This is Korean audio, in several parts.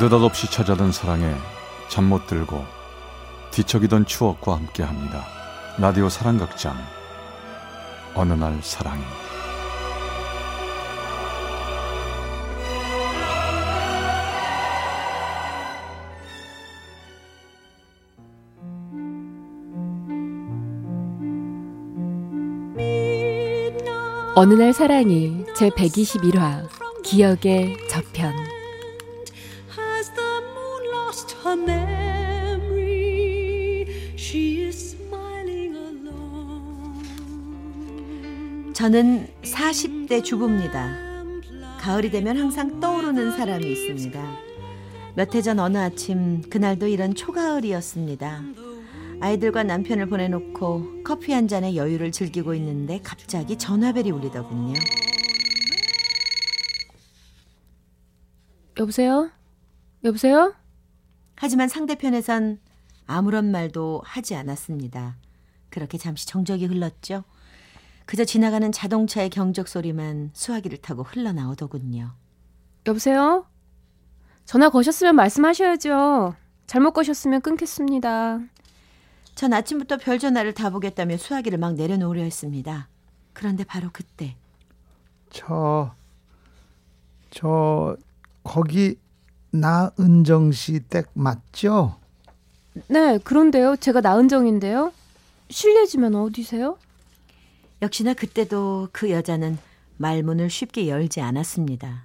느닷없이 찾아든 사랑에 잠 못 들고 뒤척이던 추억과 함께합니다. 라디오 사랑극장. 어느 날 사랑이 어느 날 사랑이 제 121화 기억의 저편 저는 40대 주부입니다. 가을이 되면 항상 떠오르는 사람이 있습니다. 몇 해 전 어느 아침 그날도 이런 초가을이었습니다. 아이들과 남편을 보내놓고 커피 한 잔의 여유를 즐기고 있는데 갑자기 전화벨이 울리더군요. 여보세요? 여보세요? 하지만 상대편에선 아무런 말도 하지 않았습니다. 그렇게 잠시 정적이 흘렀죠. 그저 지나가는 자동차의 경적 소리만 수화기를 타고 흘러나오더군요. 여보세요? 전화 거셨으면 말씀하셔야죠. 잘못 거셨으면 끊겠습니다. 전 아침부터 별 전화를 다 보겠다며 수화기를 막 내려놓으려 했습니다. 그런데 바로 그때 저, 저, 거기 나은정 씨 댁 맞죠? 네, 그런데요. 제가 나은정인데요. 실례지만 어디세요? 역시나 그때도 그 여자는 말문을 쉽게 열지 않았습니다.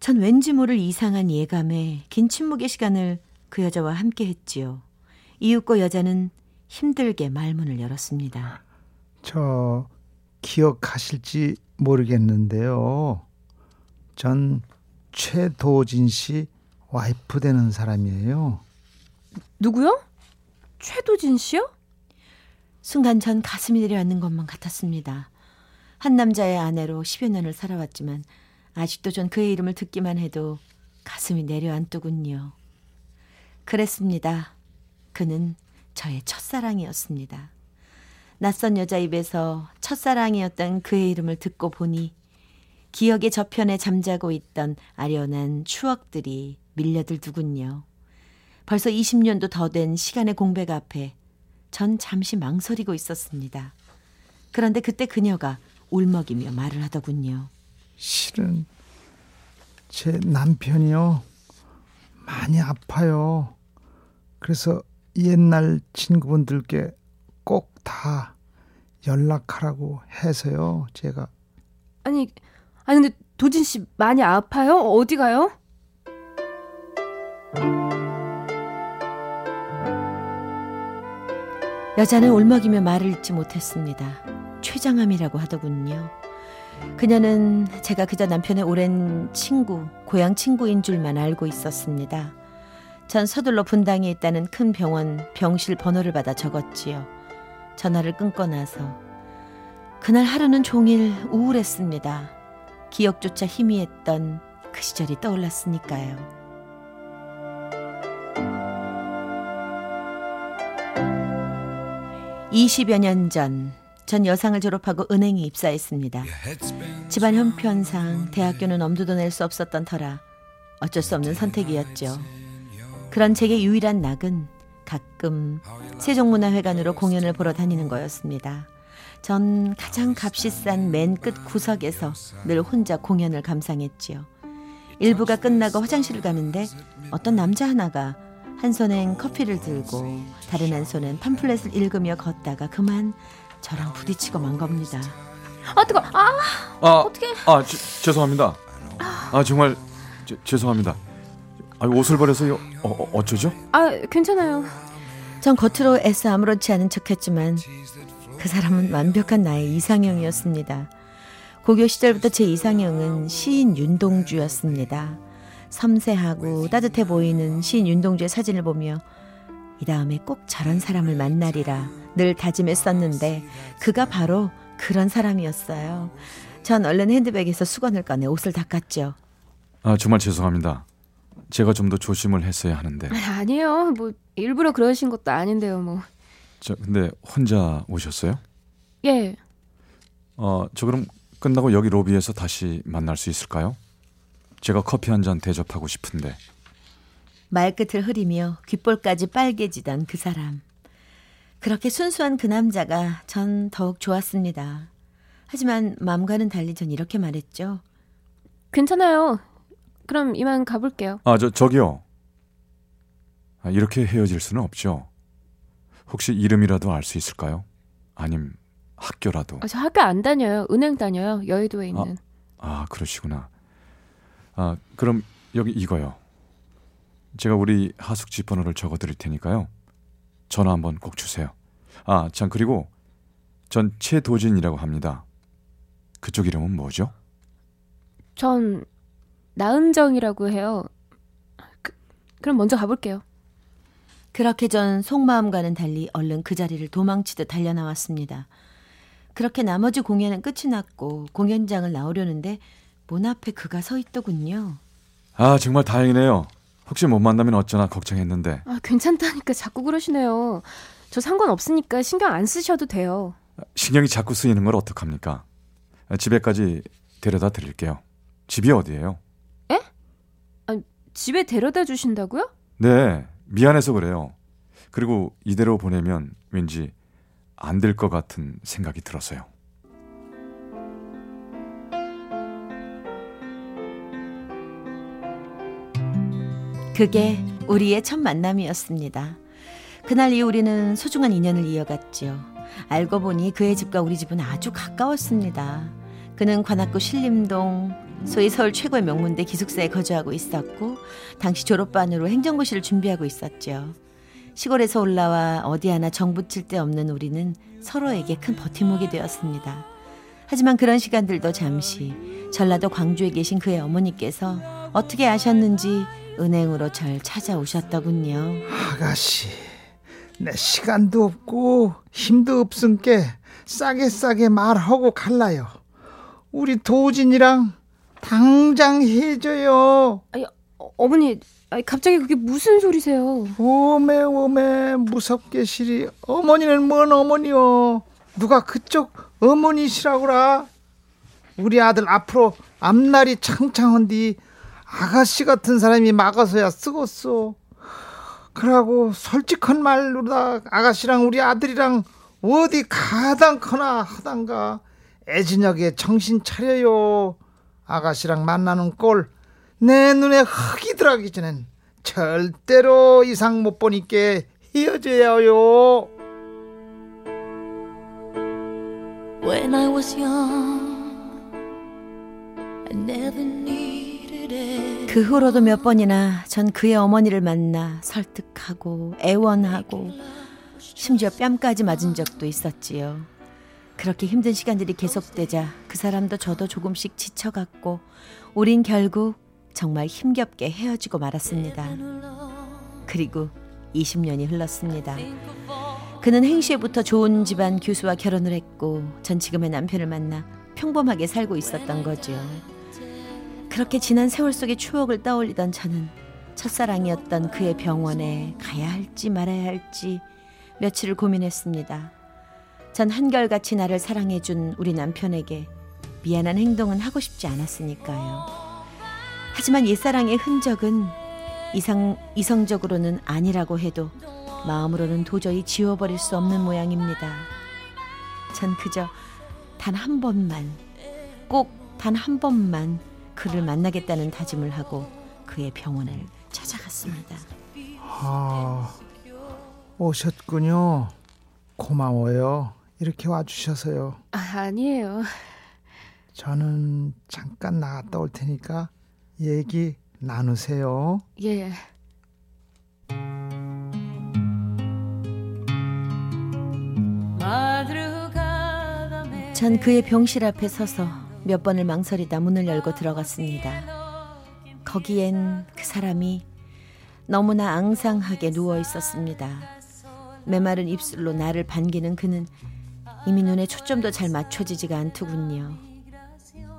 전 왠지 모를 이상한 예감에 긴 침묵의 시간을 그 여자와 함께 했지요. 이윽고 여자는 힘들게 말문을 열었습니다. 저, 기억하실지 모르겠는데요. 전 최도진 씨 와이프 되는 사람이에요. 누구요? 최도진 씨요? 순간 전 가슴이 내려앉는 것만 같았습니다. 한 남자의 아내로 10여 년을 살아왔지만 아직도 전 그의 이름을 듣기만 해도 가슴이 내려앉더군요. 그랬습니다. 그는 저의 첫사랑이었습니다. 낯선 여자 입에서 첫사랑이었던 그의 이름을 듣고 보니 기억의 저편에 잠자고 있던 아련한 추억들이 밀려들더군요. 벌써 20년도 더 된 시간의 공백 앞에 전 잠시 망설이고 있었습니다. 그런데 그때 그녀가 울먹이며 말을 하더군요. 실은 제 남편이요. 많이 아파요. 그래서 옛날 친구분들께 꼭 다 연락하라고 해서요. 제가 아니, 아니 근데 도진 씨 많이 아파요? 어디 가요? 여자는 울먹이며 말을 잇지 못했습니다. 최장암이라고 하더군요. 그녀는 제가 그저 남편의 오랜 친구, 고향 친구인 줄만 알고 있었습니다. 전 서둘러 분당에 있다는 큰 병원 병실 번호를 받아 적었지요. 전화를 끊고 나서 그날 하루는 종일 우울했습니다. 기억조차 희미했던 그 시절이 떠올랐으니까요. 20여 년 전, 전 여상을 졸업하고 은행에 입사했습니다. 집안 형편상 대학교는 엄두도 낼 수 없었던 터라 어쩔 수 없는 선택이었죠. 그런 제게 유일한 낙은 가끔 세종문화회관으로 공연을 보러 다니는 거였습니다. 전 가장 값이 싼 맨 끝 구석에서 늘 혼자 공연을 감상했지요. 일부가 끝나고 화장실을 가는데 어떤 남자 하나가 한 손엔 커피를 들고 다른 한 손엔 팜플렛을 읽으며 걷다가 그만 저랑 부딪히고 만 겁니다. 아 뜨거. 아 아, 어떡해. 아 지- 죄송합니다. 아 정말 제- 죄송합니다. 아, 옷을 버려서 어, 어, 어쩌죠? 아 괜찮아요. 전 겉으로 애써 아무렇지 않은 척했지만 그 사람은 완벽한 나의 이상형이었습니다. 고교 시절부터 제 이상형은 시인 윤동주였습니다. 섬세하고 따뜻해 보이는 시인 윤동주의 사진을 보며 이 다음에 꼭 저런 사람을 만나리라 늘 다짐했었는데 그가 바로 그런 사람이었어요. 전 얼른 핸드백에서 수건을 꺼내 옷을 닦았죠. 아 정말 죄송합니다. 제가 좀 더 조심을 했어야 하는데. 아, 아니에요. 뭐 일부러 그러신 것도 아닌데요. 뭐 저 근데 혼자 오셨어요? 예. 어, 저 그럼 끝나고 여기 로비에서 다시 만날 수 있을까요? 제가 커피 한 잔 대접하고 싶은데. 말끝을 흐리며 귓볼까지 빨개지던 그 사람. 그렇게 순수한 그 남자가 전 더욱 좋았습니다. 하지만 마음과는 달리 전 이렇게 말했죠. 괜찮아요. 그럼 이만 가볼게요. 아, 저, 저기요. 아, 이렇게 헤어질 수는 없죠. 혹시 이름이라도 알 수 있을까요? 아님 학교라도. 아, 저 학교 안 다녀요. 은행 다녀요. 여의도에 있는. 아, 그러시구나. 아, 그럼 여기 이거요. 제가 우리 하숙집 번호를 적어 드릴 테니까요. 전화 한번 꼭 주세요. 아, 참 그리고 전 최도진이라고 합니다. 그쪽 이름은 뭐죠? 전 나은정이라고 해요. 그, 그럼 먼저 가볼게요. 그렇게 전 속마음과는 달리 얼른 그 자리를 도망치듯 달려나왔습니다. 그렇게 나머지 공연은 끝이 났고 공연장을 나오려는데 문 앞에 그가 서 있더군요. 아, 정말 다행이네요. 혹시 못 만나면 어쩌나 걱정했는데. 아, 괜찮다니까 자꾸 그러시네요. 저 상관없으니까 신경 안 쓰셔도 돼요. 신경이 자꾸 쓰이는 걸 어떡합니까? 아, 집에까지 데려다 드릴게요. 집이 어디예요? 집에 데려다 주신다고요? 네, 미안해서 그래요. 그리고 이대로 보내면 왠지 안 될 것 같은 생각이 들어서요. 그게 우리의 첫 만남이었습니다. 그날 이후 우리는 소중한 인연을 이어갔죠. 알고 보니 그의 집과 우리 집은 아주 가까웠습니다. 그는 관악구 신림동 소위 서울 최고의 명문대 기숙사에 거주하고 있었고 당시 졸업반으로 행정고시를 준비하고 있었죠. 시골에서 올라와 어디 하나 정붙일 데 없는 우리는 서로에게 큰 버팀목이 되었습니다. 하지만 그런 시간들도 잠시 전라도 광주에 계신 그의 어머니께서 어떻게 아셨는지 은행으로 절 찾아오셨더군요. 아가씨, 내 시간도 없고 힘도 없은께 싸게 싸게 말하고 갈라요. 우리 도진이랑 당장 해줘요. 어, 어머니, 아니, 갑자기 그게 무슨 소리세요? 오메 오메 무섭게 시리 어머니는 뭔 어머니요 누가 그쪽 어머니시라고라 우리 아들 앞으로 앞날이 창창한디 아가씨 같은 사람이 막아서야 쓰겄어 그러고 솔직한 말로다 아가씨랑 우리 아들이랑 어디 가당커나 하단가 애진혁에 정신 차려요 아가씨랑 만나는 꼴 내 눈에 흙이 들어가기 전엔 절대로 이상 못 보니까 헤어져야 해요. When I was young, I never it. 그 후로도 몇 번이나 전 그의 어머니를 만나 설득하고 애원하고 심지어 뺨까지 맞은 적도 있었지요. 그렇게 힘든 시간들이 계속되자 그 사람도 저도 조금씩 지쳐갔고 우린 결국 정말 힘겹게 헤어지고 말았습니다. 그리고 20년이 흘렀습니다. 그는 행시에부터 좋은 집안 교수와 결혼을 했고 전 지금의 남편을 만나 평범하게 살고 있었던 거죠. 그렇게 지난 세월 속의 추억을 떠올리던 저는 첫사랑이었던 그의 병원에 가야 할지 말아야 할지 며칠을 고민했습니다. 전 한결같이 나를 사랑해준 우리 남편에게 미안한 행동은 하고 싶지 않았으니까요. 하지만 옛사랑의 흔적은 이상, 이성적으로는 아니라고 해도 마음으로는 도저히 지워버릴 수 없는 모양입니다. 전 그저 단 한 번만, 꼭 단 한 번만 그를 만나겠다는 다짐을 하고 그의 병원을 찾아갔습니다. 아, 오셨군요. 고마워요. 이렇게 와주셔서요. 아, 아니에요. 저는 잠깐 나갔다 올 테니까 얘기 나누세요. 예. 전 그의 병실 앞에 서서 몇 번을 망설이다 문을 열고 들어갔습니다. 거기엔 그 사람이 너무나 앙상하게 누워 있었습니다. 메마른 입술로 나를 반기는 그는 이미 눈에 초점도 잘 맞춰지지가 않더군요.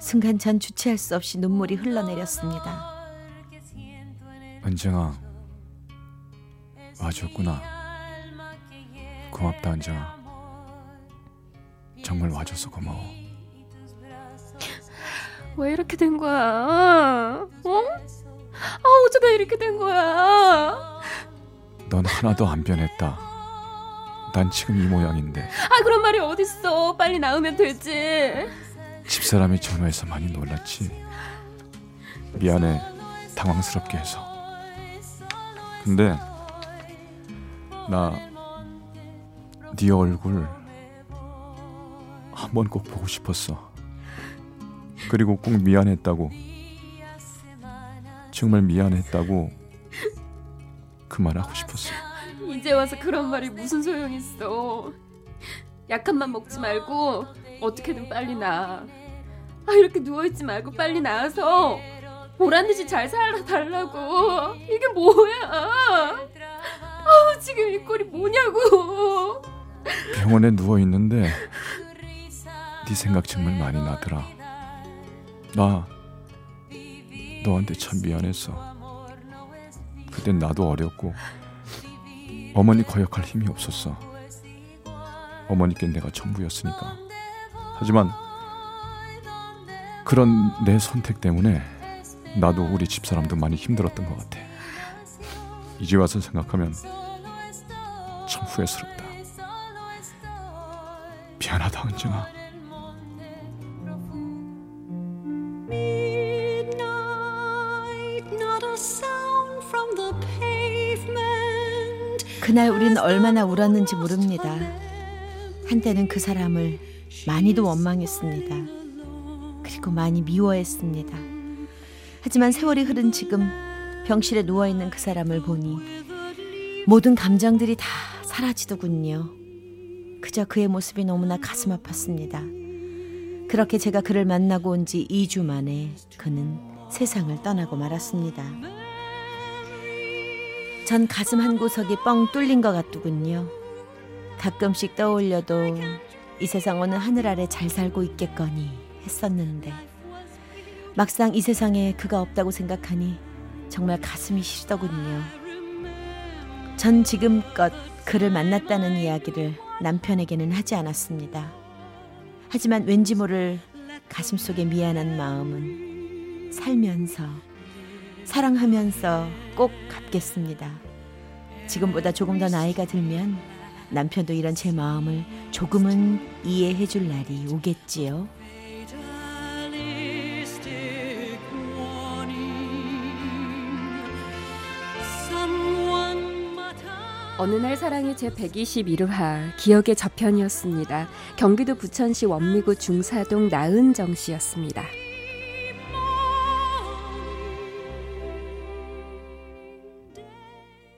순간 전 주체할 수 없이 눈물이 흘러내렸습니다. 은정아, 와줬구나. 고맙다, 은정아. 정말 와줘서 고마워. 왜 이렇게 된 거야? 어? 아, 어쩌다 이렇게 된 거야? 넌 하나도 안 변했다. 난 지금 이 모양인데 아 그런 말이 어딨어? 빨리 나으면 되지. 집사람이 전화해서 많이 놀랐지. 미안해. 당황스럽게 해서. 근데 나 네 얼굴 한 번 꼭 보고 싶었어. 그리고 꼭 미안했다고. 정말 미안했다고 그 말 하고 싶었어. 이제 와서 그런 말이 무슨 소용 있어? 약한 맘 먹지 말고 어떻게든 빨리 나. 아 이렇게 누워 있지 말고 빨리 나와서 보란 듯이 잘 살아 달라고. 이게 뭐야? 아우 지금 이 꼴이 뭐냐고. 병원에 누워 있는데 네 생각 정말 많이 나더라. 나 너한테 참 미안했어. 그땐 나도 어렸고 어머니 거역할 힘이 없었어. 어머니께 내가 전부였으니까. 하지만 그런 내 선택 때문에 나도 우리 집 사람도 많이 힘들었던 것 같아. 이제 와서 생각하면 참 후회스럽다. 미안하다 은정아. 그날 우린 얼마나 울었는지 모릅니다. 한때는 그 사람을 많이도 원망했습니다. 그리고 많이 미워했습니다. 하지만 세월이 흐른 지금 병실에 누워 있는 그 사람을 보니 모든 감정들이 다 사라지더군요. 그저 그의 모습이 너무나 가슴 아팠습니다. 그렇게 제가 그를 만나고 온 지 2주 만에 그는 세상을 떠나고 말았습니다. 전 가슴 한 구석이 뻥 뚫린 것 같더군요. 가끔씩 떠올려도 이 세상 어느 하늘 아래 잘 살고 있겠거니 했었는데 막상 이 세상에 그가 없다고 생각하니 정말 가슴이 시리더군요. 전 지금껏 그를 만났다는 이야기를 남편에게는 하지 않았습니다. 하지만 왠지 모를 가슴속의 미안한 마음은 살면서 사랑하면서 꼭 갚겠습니다. 지금보다 조금 더 나이가 들면 남편도 이런 제 마음을 조금은 이해해 줄 날이 오겠지요. 어느 날 사랑의 제 121화 기억의 저편이었습니다. 경기도 부천시 원미구 중사동 나은정 씨였습니다.